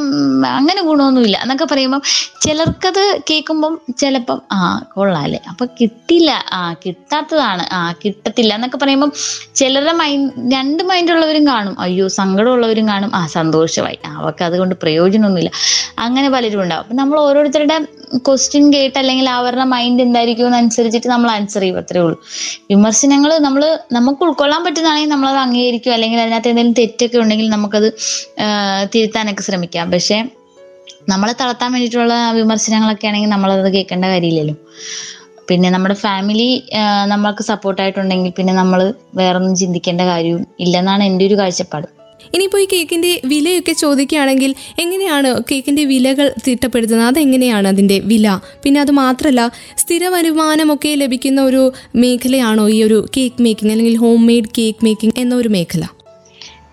അങ്ങനെ ഗുണമൊന്നുമില്ല എന്നൊക്കെ പറയുമ്പം ചിലർക്കത് കേൾക്കുമ്പം ചിലപ്പം ആ കൊള്ളാല്ലേ? അപ്പൊ കിട്ടില്ല. ആ കിട്ടാത്തതാണ്. ആ കിട്ടത്തില്ല എന്നൊക്കെ പറയുമ്പം ചിലരുടെ മൈൻഡ് രണ്ട് മൈൻഡുള്ളവരും കാണും. അയ്യോ സങ്കടമുള്ളവരും കാണും. ആ സന്തോഷമായി. അവർക്ക് അതുകൊണ്ട് പ്രയോജനമൊന്നുമില്ല. അങ്ങനെ പലരും ഉണ്ടാവും അപ്പം നമ്മൾ ഓരോരുത്തരുടെ ക്വസ്റ്റ്യൻ കേട്ട് അല്ലെങ്കിൽ അവരുടെ മൈൻഡ് എന്തായിരിക്കും എന്നനുസരിച്ചിട്ട് നമ്മൾ ആൻസർ ചെയ്യും. അത്രേ ഉള്ളൂ. വിമർശനങ്ങൾ നമ്മൾ നമുക്ക് ഉൾക്കൊള്ളാൻ പറ്റുന്നതാണെങ്കിൽ നമ്മൾ അത് അംഗീകരിക്കും. അല്ലെങ്കിൽ അതിനകത്ത് എന്തെങ്കിലും തെറ്റൊക്കെ ഉണ്ടെങ്കിൽ നമുക്കത് തിരുത്താനൊക്കെ ശ്രമിക്കാം. പക്ഷേ നമ്മളെ തളർത്താൻ വേണ്ടിയിട്ടുള്ള വിമർശനങ്ങളൊക്കെ ആണെങ്കിൽ നമ്മളത് കേൾക്കേണ്ട കാര്യമില്ലല്ലോ. പിന്നെ നമ്മുടെ ഫാമിലി നമ്മൾക്ക് സപ്പോർട്ടായിട്ടുണ്ടെങ്കിൽ പിന്നെ നമ്മൾ വേറൊന്നും ചിന്തിക്കേണ്ട കാര്യവും ഇല്ലെന്നാണ് എന്റെ ഒരു കാഴ്ചപ്പാട്. ഇനിയിപ്പോൾ ഈ കേക്കിന്റെ വിലയൊക്കെ ചോദിക്കുകയാണെങ്കിൽ എങ്ങനെയാണ് കേക്കിന്റെ വിലകൾ തിട്ടപ്പെടുത്തുന്നത്? അതെങ്ങനെയാണ് അതിന്റെ വില? പിന്നെ അത് മാത്രമല്ല സ്ഥിര വരുമാനമൊക്കെ ലഭിക്കുന്ന ഒരു മേഖലയാണോ ഈ ഒരു കേക്ക് മേക്കിംഗ് അല്ലെങ്കിൽ ഹോം മെയ്ഡ് കേക്ക് മേക്കിംഗ് എന്ന ഒരു മേഖല?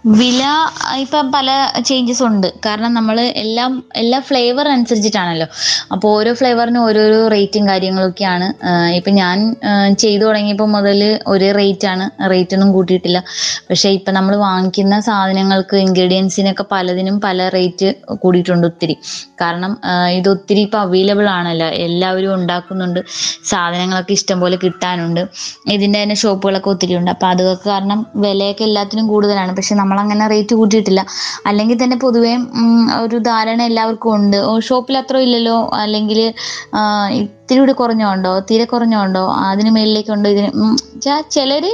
വില ഇപ്പം പല ചേഞ്ചസ് ഉണ്ട്. കാരണം നമ്മൾ എല്ലാം എല്ലാ ഫ്ലേവർ അനുസരിച്ചിട്ടാണല്ലോ. അപ്പോൾ ഓരോ ഫ്ലേവറിനും ഓരോരോ റേറ്റും കാര്യങ്ങളൊക്കെയാണ്. ഇപ്പം ഞാൻ ചെയ്തു തുടങ്ങിയപ്പോൾ മുതൽ ഒരേ റേറ്റാണ് റേറ്റ് ഒന്നും കൂട്ടിയിട്ടില്ല. പക്ഷേ ഇപ്പം നമ്മൾ വാങ്ങിക്കുന്ന സാധനങ്ങൾക്ക് ഇൻഗ്രീഡിയൻസിനൊക്കെ പലതിനും പല റേറ്റ് കൂടിയിട്ടുണ്ട് ഒത്തിരി. കാരണം ഇത് ഒത്തിരി ഇപ്പം അവൈലബിൾ ആണല്ലോ. എല്ലാവരും ഉണ്ടാക്കുന്നുണ്ട്. സാധനങ്ങളൊക്കെ ഇഷ്ടംപോലെ കിട്ടാനുണ്ട്. ഇതിന്റെ തന്നെ ഷോപ്പുകളൊക്കെ ഒത്തിരി ഉണ്ട്. അപ്പോൾ അതൊക്കെ കാരണം വിലയൊക്കെ എല്ലാത്തിനും കൂടുതലാണ്. പക്ഷെ നമ്മളങ്ങനെ റേറ്റ് കൂട്ടിയിട്ടില്ല. അല്ലെങ്കിൽ തന്നെ പൊതുവേ ഒരു ധാരണ എല്ലാവർക്കും ഉണ്ട്. ഷോപ്പിൽ അത്ര ഇല്ലല്ലോ? അല്ലെങ്കിൽ ഇത്തിരി കൂടി കുറഞ്ഞുണ്ടോ തീരെ കുറഞ്ഞുണ്ടോ അതിന് മേളിലേക്കുണ്ടോ ഇതിന് ചിലർ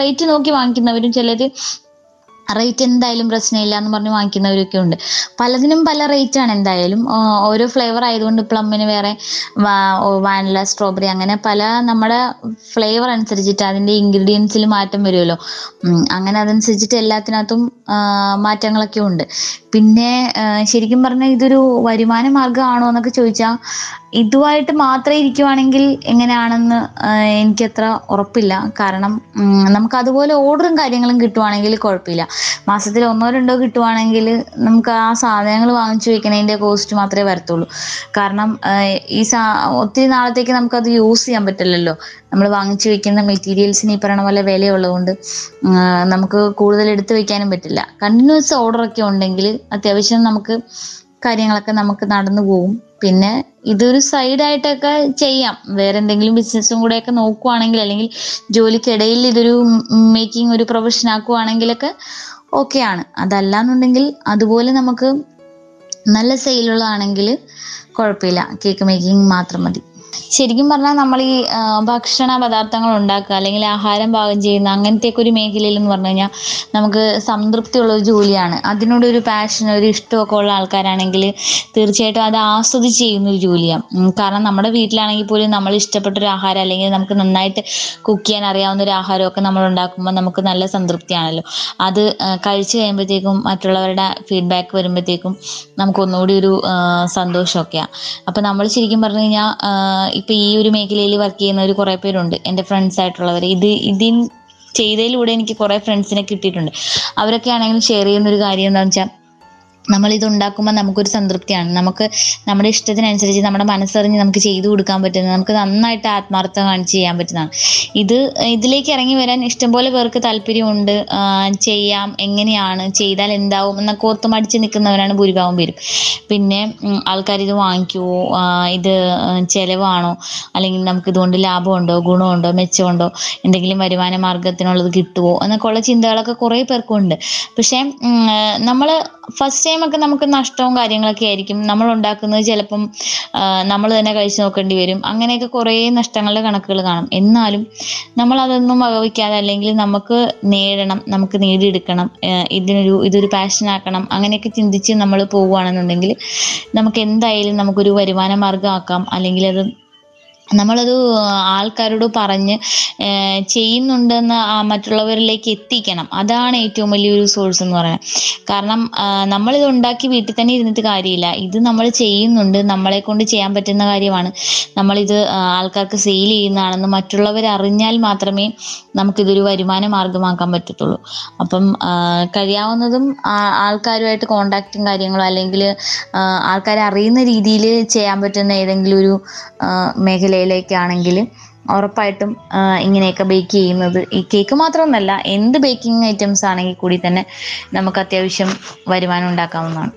റേറ്റ് നോക്കി വാങ്ങിക്കുന്നവരും ചിലർ റേറ്റ് എന്തായാലും പ്രശ്നമില്ല എന്ന് പറഞ്ഞ് വാങ്ങിക്കുന്നവരൊക്കെ ഉണ്ട്. പലതിനും പല റേറ്റ് ആണ് എന്തായാലും. ഓരോ ഫ്ലേവർ ആയതുകൊണ്ട് പ്ലമ്മിന് വേറെ വാനില സ്ട്രോബെറി അങ്ങനെ പല നമ്മുടെ ഫ്ലേവർ അനുസരിച്ചിട്ട് അതിന്റെ ഇൻഗ്രീഡിയൻസിൽ മാറ്റം വരുമല്ലോ. അങ്ങനെ അതനുസരിച്ചിട്ട് എല്ലാത്തിനകത്തും മാറ്റങ്ങളൊക്കെ ഉണ്ട്. പിന്നെ ശരിക്കും പറഞ്ഞാൽ ഇതൊരു വരുമാന മാർഗമാണോ എന്നൊക്കെ ചോദിച്ചാൽ ഇതുമായിട്ട് മാത്രമേ ഇരിക്കുവാണെങ്കിൽ എങ്ങനെയാണെന്ന് എനിക്കത്ര ഉറപ്പില്ല. കാരണം നമുക്ക് അതുപോലെ ഓർഡറും കാര്യങ്ങളും കിട്ടുവാണെങ്കിൽ കുഴപ്പമില്ല. മാസത്തിൽ ഒന്നോ രണ്ടോ കിട്ടുവാണെങ്കിൽ നമുക്ക് ആ സാധനങ്ങൾ വാങ്ങിച്ചു വെക്കുന്നതിന്റെ കോസ്റ്റ് മാത്രമേ വരത്തുള്ളൂ. കാരണം ഈ സാ ഒത്തിരി നാളത്തേക്ക് നമുക്കത് യൂസ് ചെയ്യാൻ പറ്റില്ലല്ലോ. നമ്മൾ വാങ്ങിച്ചു വെക്കുന്ന മെറ്റീരിയൽസിന് ഈ പറയണ പോലെ വിലയുള്ളതുകൊണ്ട് നമുക്ക് കൂടുതൽ എടുത്തു വെക്കാനും പറ്റില്ല. കണ്ടിന്യൂസ് ഓർഡറൊക്കെ ഉണ്ടെങ്കിൽ അത്യാവശ്യം നമുക്ക് കാര്യങ്ങളൊക്കെ നമുക്ക് നടന്നു പോകും പിന്നെ ഇതൊരു സൈഡായിട്ടൊക്കെ ചെയ്യാം. വേറെ എന്തെങ്കിലും ബിസിനസ്സും കൂടെയൊക്കെ നോക്കുവാണെങ്കിൽ അല്ലെങ്കിൽ ജോലിക്കിടയിൽ ഇതൊരു മേക്കിംഗ് ഒരു പ്രൊഫഷൻ ആക്കുവാണെങ്കിലൊക്കെ ഓക്കെയാണ് അതല്ലാന്നുണ്ടെങ്കിൽ അതുപോലെ നമുക്ക് നല്ല സെയിലുള്ളതാണെങ്കിൽ കുഴപ്പമില്ല. കേക്ക് മേക്കിംഗ് മാത്രം മതി. ശരിക്കും പറഞ്ഞാൽ നമ്മൾ ഈ ഭക്ഷണ പദാർത്ഥങ്ങൾ ഉണ്ടാക്കുക അല്ലെങ്കിൽ ആഹാരം പാകം ചെയ്യുന്ന അങ്ങനത്തെയൊക്കെ ഒരു മേഖലയിൽ എന്ന് പറഞ്ഞു കഴിഞ്ഞാൽ നമുക്ക് സംതൃപ്തിയുള്ള ഒരു ജോലിയാണ്. അതിനോട് ഒരു പാഷൻ ഒരു ഇഷ്ടമൊക്കെ ഉള്ള ആൾക്കാരാണെങ്കിൽ തീർച്ചയായിട്ടും അത് ആസ്വദിച്ച് ചെയ്യുന്ന ഒരു ജോലിയാണ് കാരണം നമ്മുടെ വീട്ടിലാണെങ്കിൽ പോലും നമ്മൾ ഇഷ്ടപ്പെട്ട ഒരു ആഹാരം അല്ലെങ്കിൽ നമുക്ക് നന്നായിട്ട് കുക്ക് ചെയ്യാൻ അറിയാവുന്ന ഒരു ആഹാരമൊക്കെ നമ്മൾ ഉണ്ടാക്കുമ്പോൾ നമുക്ക് നല്ല സംതൃപ്തിയാണല്ലോ. അത് കഴിച്ചു കഴിയുമ്പോഴത്തേക്കും മറ്റുള്ളവരുടെ ഫീഡ്ബാക്ക് വരുമ്പോഴത്തേക്കും നമുക്ക് ഒന്നുകൂടി ഒരു സന്തോഷമൊക്കെയാണ് അപ്പം നമ്മൾ ശരിക്കും പറഞ്ഞു കഴിഞ്ഞാൽ ഇപ്പം ഈ ഒരു മേഖലയിൽ വർക്ക് ചെയ്യുന്നവർ കുറെ പേരുണ്ട്. എന്റെ ഫ്രണ്ട്സ് ആയിട്ടുള്ളവർ ഇത് ഇതിൻ ചെയ്തതിലൂടെ എനിക്ക് കുറെ ഫ്രണ്ട്സിനെ കിട്ടിയിട്ടുണ്ട്. അവരൊക്കെ ആണെങ്കിലും ഷെയർ ചെയ്യുന്ന ഒരു കാര്യം എന്താണെന്ന് വെച്ചാൽ നമ്മൾ ഇത് ഉണ്ടാക്കുമ്പോൾ നമുക്കൊരു സംതൃപ്തിയാണ്. നമുക്ക് നമ്മുടെ ഇഷ്ടത്തിനനുസരിച്ച് നമ്മുടെ മനസ്സറിഞ്ഞ് നമുക്ക് ചെയ്തു കൊടുക്കാൻ പറ്റുന്ന നമുക്ക് നന്നായിട്ട് ആത്മാർത്ഥം കാണിച്ച് ചെയ്യാൻ പറ്റുന്നതാണ്. ഇത് ഇതിലേക്ക് ഇറങ്ങി വരാൻ ഇഷ്ടംപോലെ പേർക്ക് താല്പര്യമുണ്ട്. ചെയ്യാം എങ്ങനെയാണ് ചെയ്താൽ എന്താവും എന്നൊക്കെ ഓർത്ത് മടിച്ച് നിൽക്കുന്നവരാണ് ഭൂരിഭാഗം പേരും. പിന്നെ ആൾക്കാർ ഇത് വാങ്ങിക്കുവോ? ഇത് ചെലവാണോ? അല്ലെങ്കിൽ നമുക്ക് ഇതുകൊണ്ട് ലാഭമുണ്ടോ ഗുണമുണ്ടോ മെച്ചമുണ്ടോ? എന്തെങ്കിലും വരുമാന മാർഗത്തിനുള്ളത് കിട്ടുമോ എന്നൊക്കെ ഉള്ള ചിന്തകളൊക്കെ കുറേ പേർക്കുണ്ട്. പക്ഷേ നമ്മൾ ഫസ്റ്റ് ഒക്കെ നമുക്ക് നഷ്ടവും കാര്യങ്ങളൊക്കെ ആയിരിക്കും. നമ്മൾ ഉണ്ടാക്കുന്നത് ചിലപ്പം നമ്മൾ തന്നെ കഴിച്ചു നോക്കേണ്ടി വരും. അങ്ങനെയൊക്കെ കുറേ നഷ്ടങ്ങളുടെ കണക്കുകൾ കാണും. എന്നാലും നമ്മൾ അതൊന്നും വകവയ്ക്കാതെ അല്ലെങ്കിൽ നമുക്ക് നേടണം നമുക്ക് നേടിയെടുക്കണം ഇതിനൊരു ഇതൊരു പാഷൻ ആക്കണം അങ്ങനെയൊക്കെ ചിന്തിച്ച് നമ്മൾ പോവുകയാണെന്നുണ്ടെങ്കിൽ നമുക്ക് എന്തായാലും നമുക്കൊരു വരുമാന ആക്കാം അല്ലെങ്കിൽ അത് നമ്മളത് ആൾക്കാരോട് പറഞ്ഞ് ചെയ്യുന്നുണ്ടെന്ന് മറ്റുള്ളവരിലേക്ക് എത്തിക്കണം. അതാണ് ഏറ്റവും വലിയൊരു സോഴ്സ് എന്ന് പറയുന്നത്. കാരണം നമ്മളിത് ഉണ്ടാക്കി വീട്ടിൽ തന്നെ ഇരുന്നിട്ട് കാര്യമില്ല. ഇത് നമ്മൾ ചെയ്യുന്നുണ്ട്. നമ്മളെ കൊണ്ട് ചെയ്യാൻ പറ്റുന്ന കാര്യമാണ്. നമ്മളിത് ആൾക്കാർക്ക് സെയിൽ ചെയ്യുന്നതാണെന്ന് മറ്റുള്ളവർ അറിഞ്ഞാൽ മാത്രമേ നമുക്കിതൊരു വരുമാന മാർഗമാക്കാൻ പറ്റത്തുള്ളൂ. അപ്പം കഴിയാവുന്നതും ആൾക്കാരുമായിട്ട് കോണ്ടാക്റ്റും കാര്യങ്ങളും അല്ലെങ്കിൽ ആൾക്കാരെ അറിയുന്ന രീതിയിൽ ചെയ്യാൻ പറ്റുന്ന ഏതെങ്കിലും ഒരു ആ, മേഖലയിലേക്കാണെങ്കിൽ ഉറപ്പായിട്ടും ഇങ്ങനെയൊക്കെ ബേക്ക് ചെയ്യുന്നത്. ഈ കേക്ക് മാത്രമൊന്നല്ല എന്ത് ബേക്കിംഗ് ഐറ്റംസ് ആണെങ്കിൽ കൂടി തന്നെ നമുക്ക് അത്യാവശ്യം വരുമാനം ഉണ്ടാക്കാവുന്നതാണ്.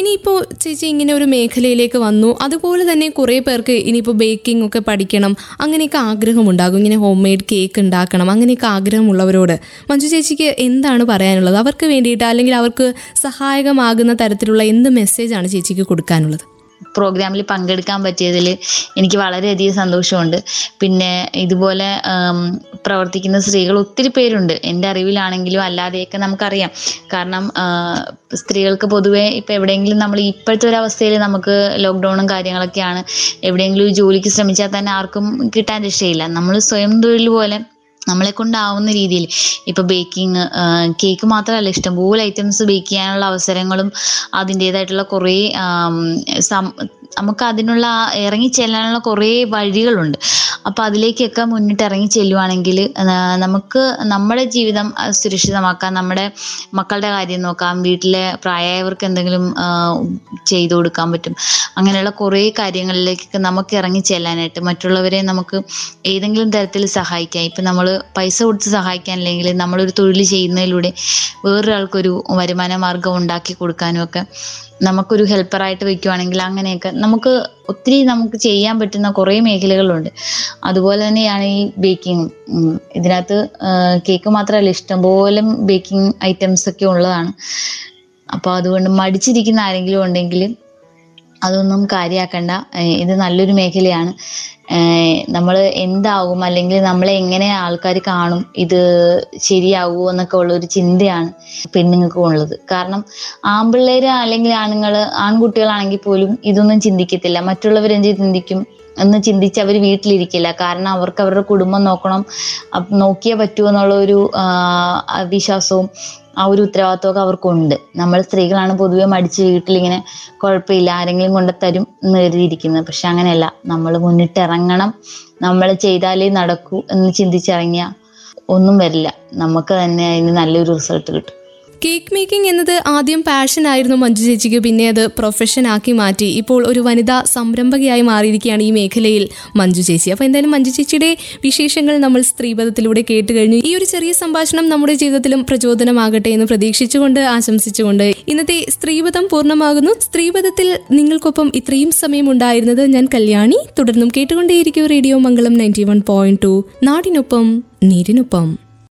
ഇനിയിപ്പോൾ ചേച്ചി ഇങ്ങനെ ഒരു മേഖലയിലേക്ക് വന്നു. അതുപോലെ തന്നെ കുറേ പേർക്ക് ഇനിയിപ്പോൾ ബേക്കിംഗ് ഒക്കെ പഠിക്കണം അങ്ങനെയൊക്കെ ആഗ്രഹമുണ്ടാകും. ഇങ്ങനെ ഹോം മെയ്ഡ് കേക്ക് ഉണ്ടാക്കണം അങ്ങനെയൊക്കെ ആഗ്രഹമുള്ളവരോട്. മഞ്ജു ചേച്ചിക്ക് എന്താണ് പറയാനുള്ളത്? അവർക്ക് വേണ്ടിയിട്ട് അല്ലെങ്കിൽ അവർക്ക് സഹായകമാകുന്ന തരത്തിലുള്ള എന്ത് മെസ്സേജാണ് ചേച്ചിക്ക് കൊടുക്കാനുള്ളത്? പ്രോഗ്രാമിൽ പങ്കെടുക്കാൻ പറ്റിയതിൽ എനിക്ക് വളരെയധികം സന്തോഷമുണ്ട്. പിന്നെ ഇതുപോലെ പ്രവർത്തിക്കുന്ന സ്ത്രീകൾ ഒത്തിരി പേരുണ്ട്. എന്റെ അറിവിലാണെങ്കിലും അല്ലാതെയൊക്കെ നമുക്കറിയാം. കാരണം സ്ത്രീകൾക്ക് പൊതുവേ ഇപ്പം എവിടെയെങ്കിലും നമ്മൾ ഇപ്പോഴത്തെ ഒരു അവസ്ഥയിൽ നമുക്ക് ലോക്ക്ഡൗണും കാര്യങ്ങളൊക്കെയാണ്. എവിടെയെങ്കിലും ജോലിക്ക് ശ്രമിച്ചാൽ തന്നെ ആർക്കും കിട്ടാൻ രക്ഷയില്ല. നമ്മൾ സ്വയം തൊഴിൽ പോലെ നമ്മളെ കൊണ്ടാവുന്ന രീതിയിൽ. ഇപ്പൊ ബേക്കിംഗ് കേക്ക് മാത്രമല്ല ഇഷ്ടംപോലെ ഐറ്റംസ് ബേക്ക് ചെയ്യാനുള്ള അവസരങ്ങളും അതിന്റെതായിട്ടുള്ള കുറേ നമുക്ക് അതിനുള്ള ഇറങ്ങി ചെല്ലാനുള്ള കുറേ വഴികളുണ്ട്. അപ്പോൾ അതിലേക്കൊക്കെ മുന്നിട്ട് ഇറങ്ങി ചെല്ലുവാണെങ്കിൽ നമുക്ക് നമ്മുടെ ജീവിതം സുരക്ഷിതമാക്കാം നമ്മുടെ മക്കളുടെ കാര്യം നോക്കാം വീട്ടിലെ പ്രായമായവർക്ക് എന്തെങ്കിലും ചെയ്തു കൊടുക്കാൻ പറ്റും. അങ്ങനെയുള്ള കുറേ കാര്യങ്ങളിലേക്കൊക്കെ നമുക്ക് ഇറങ്ങി ചെല്ലാനായിട്ട് മറ്റുള്ളവരെ നമുക്ക് ഏതെങ്കിലും തരത്തിൽ സഹായിക്കാം. ഇപ്പം നമ്മൾ പൈസ കൊടുത്ത് സഹായിക്കാൻ അല്ലെങ്കിൽ നമ്മളൊരു തൊഴിൽ ചെയ്യുന്നതിലൂടെ വേറൊരാൾക്കൊരു വരുമാന മാർഗം ഉണ്ടാക്കി കൊടുക്കാനും ഒക്കെ നമുക്കൊരു ഹെൽപ്പറായിട്ട് വെക്കുവാണെങ്കിൽ അങ്ങനെയൊക്കെ നമുക്ക് ഒത്തിരി നമുക്ക് ചെയ്യാൻ പറ്റുന്ന കുറേ മേഖലകളുണ്ട്. അതുപോലെ തന്നെയാണ് ഈ ബേക്കിംഗ്. ഇതിനകത്ത് കേക്ക് മാത്രമല്ല ഇഷ്ടംപോലെ ബേക്കിംഗ് ഐറ്റംസ് ഒക്കെ ഉള്ളതാണ്. അപ്പോൾ അതുകൊണ്ട് മടിച്ചിരിക്കുന്ന ആരെങ്കിലും ഉണ്ടെങ്കിൽ അതൊന്നും കാര്യാക്കണ്ട. ഇത് നല്ലൊരു മേഖലയാണ്. നമ്മൾ എന്താകും അല്ലെങ്കിൽ നമ്മളെ എങ്ങനെ ആൾക്കാർ കാണും ഇത് ശരിയാകുമോ എന്നൊക്കെ ഉള്ള ഒരു ചിന്തയാണ് പെണ്ണുങ്ങൾക്കും ഉള്ളത് കാരണം ആൺപിള്ളേർ അല്ലെങ്കിൽ ആണുങ്ങൾ ആൺകുട്ടികളാണെങ്കിൽ പോലും ഇതൊന്നും ചിന്തിക്കത്തില്ല. മറ്റുള്ളവരെന്ത് ചിന്തിക്കും? എന്ന് ചിന്തിച്ച് അവർ വീട്ടിലിരിക്കില്ല. കാരണം അവർക്ക് അവരുടെ കുടുംബം നോക്കണം നോക്കിയേ പറ്റൂ എന്നുള്ള ഒരു വിശ്വാസവും ആ ഒരു ഉത്തരവാദിത്വമൊക്കെ അവർക്കുണ്ട്. നമ്മൾ സ്ത്രീകളാണ് പൊതുവെ മടിച്ച് വീട്ടിലിങ്ങനെ കുഴപ്പമില്ല ആരെങ്കിലും കൊണ്ട് തരും എന്ന് കരുതിയിരിക്കുന്നത്. പക്ഷെ അങ്ങനെയല്ല. നമ്മൾ മുന്നിട്ടിറങ്ങണം. നമ്മൾ ചെയ്താലേ നടക്കൂ എന്ന് ചിന്തിച്ചിറങ്ങിയ ഒന്നും വരില്ല. നമുക്ക് തന്നെ അതിന് നല്ലൊരു റിസൾട്ട് കിട്ടും. കേക്ക് മേക്കിംഗ് എന്നത് ആദ്യം പാഷൻ ആയിരുന്നു മഞ്ജു ചേച്ചിക്ക്. പിന്നെ അത് പ്രൊഫഷൻ ആക്കി മാറ്റി. ഇപ്പോൾ ഒരു വനിതാ സംരംഭകയായി മാറിയിരിക്കുകയാണ് ഈ മേഖലയിൽ മഞ്ജു ചേച്ചി. അപ്പോൾ എന്തായാലും മഞ്ജു ചേച്ചിയുടെ വിശേഷങ്ങൾ നമ്മൾ സ്ത്രീപഥത്തിലൂടെ കേട്ട് കഴിഞ്ഞു. ഈ ഒരു ചെറിയ സംഭാഷണം നമ്മുടെ ജീവിതത്തിലും പ്രചോദനമാകട്ടെ എന്ന് പ്രതീക്ഷിച്ചുകൊണ്ട് ആശംസിച്ചുകൊണ്ട് ഇന്നത്തെ സ്ത്രീപഥം പൂർണമാകുന്നു. സ്ത്രീപഥത്തിൽ നിങ്ങൾക്കൊപ്പം ഇത്രയും സമയം ഉണ്ടായിരുന്നത് ഞാൻ കല്യാണി. തുടർന്നും കേട്ടുകൊണ്ടേയിരിക്കും Radio Mangalam ninety one point two നാടിനൊപ്പം നീരിനൊപ്പം.